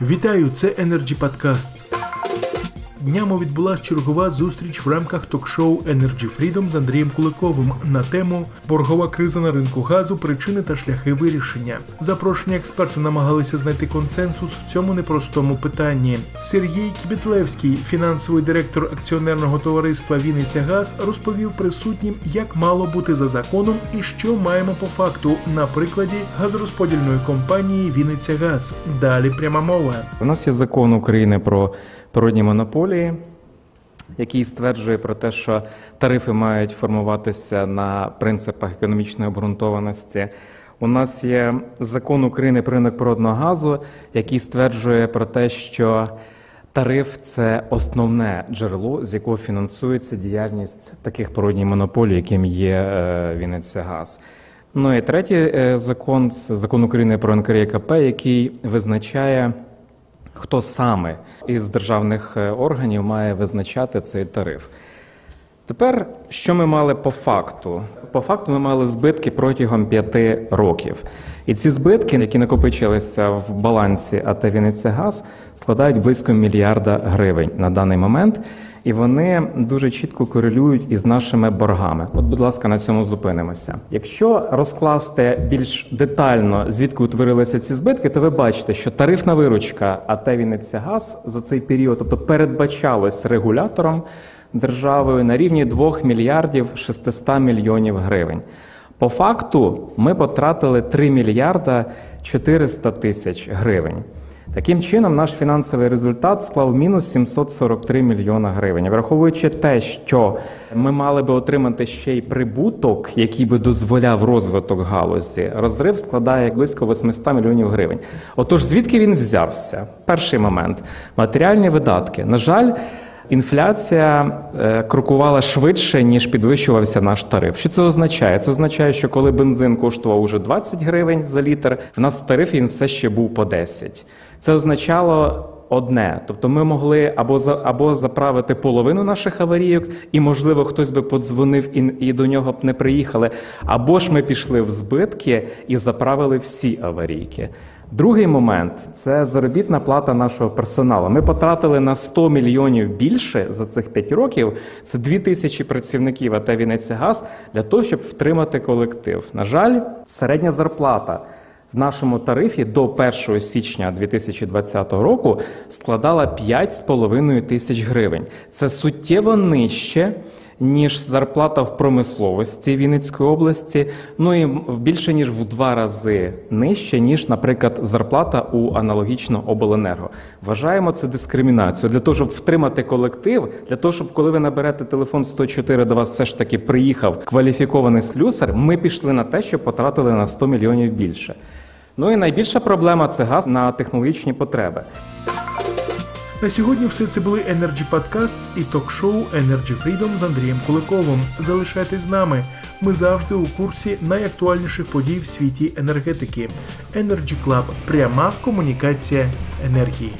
Вітаю, це Energy Podcast. Днями відбулася чергова зустріч в рамках ток-шоу Energy Freedom з Андрієм Куликовим на тему Боргова криза на ринку газу, причини та шляхи вирішення. Запрошені експерти намагалися знайти консенсус в цьому непростому питанні. Сергій Кібітлевський, фінансовий директор акціонерного товариства Вінниця Газ, розповів присутнім, як мало бути за законом і що маємо по факту на прикладі газорозподільної компанії Вінниця Газ. Далі пряма мова. У нас є закон України про природні монополії, який стверджує про те, що тарифи мають формуватися на принципах економічної обґрунтованості. У нас є закон України про ринок природного газу, який стверджує про те, що тариф це основне джерело, з якого фінансується діяльність таких природних монополій, яким є е, Вінниця Газ. Ну і третій е, закон це закон України про НКРЄКП, який визначає. Хто саме із державних е, органів має визначати цей тариф? Тепер, що ми мали по факту? По факту ми мали збитки протягом п'яти років. І ці збитки, які накопичилися в балансі АТ «Вінниця Газ, складають близько мільярда гривень на даний момент. І вони дуже чітко корелюють із нашими боргами. От, будь ласка, на цьому зупинимося. Якщо розкласти більш детально, звідки утворилися ці збитки, то ви бачите, що тарифна виручка АТ «Вінниця Газ за цей період, тобто передбачалось регулятором державою на рівні 2 мільярдів 600 мільйонів гривень. По факту ми потратили 3 мільярда 400 тисяч гривень. Таким чином, наш фінансовий результат склав мінус 743 мільйона гривень. Враховуючи те, що ми мали би отримати ще й прибуток, який би дозволяв розвиток галузі, розрив складає близько 800 мільйонів гривень. Отож, звідки він взявся? Перший момент матеріальні видатки. На жаль. Інфляція е, крокувала швидше, ніж підвищувався наш тариф. Що це означає? Це означає, що коли бензин коштував уже 20 гривень за літр, в нас в тарифі він все ще був по 10. Це означало одне, тобто ми могли або за або заправити половину наших аварійок, і, можливо, хтось би подзвонив і, і до нього б не приїхали, або ж ми пішли в збитки і заправили всі аварійки. Другий момент це заробітна плата нашого персоналу. Ми потратили на 100 мільйонів більше за цих 5 років. Це 2 тисячі працівників АТ «Вінниця Газ для того, щоб втримати колектив. На жаль, середня зарплата в нашому тарифі до 1 січня 2020 року складала 5,5 тисяч гривень. Це суттєво нижче. Ніж зарплата в промисловості Вінницької області, ну і більше ніж в два рази нижче, ніж, наприклад, зарплата у аналогічно обленерго. Вважаємо це дискримінацією для того, щоб втримати колектив, для того, щоб коли ви наберете телефон 104, до вас все ж таки приїхав кваліфікований слюсар. Ми пішли на те, що потратили на 100 мільйонів більше. Ну і найбільша проблема це газ на технологічні потреби. На сьогодні все це були Energy Podcasts і ток-шоу Energy Freedom з Андрієм Куликовим. Залишайтесь з нами. Ми завжди у курсі найактуальніших подій в світі енергетики. Energy Club – пряма комунікація енергії.